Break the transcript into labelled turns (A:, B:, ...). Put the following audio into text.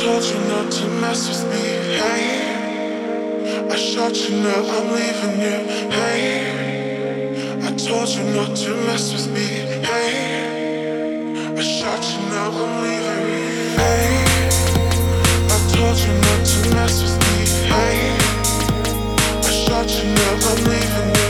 A: told you not to mess with me. Hey, I shot you now. I'm leaving you. Hey, I told you not to mess with me. Hey, I shot you now. I'm leaving you. Hey, I told you not to mess with me. Hey, I shot you now. I'm leaving you.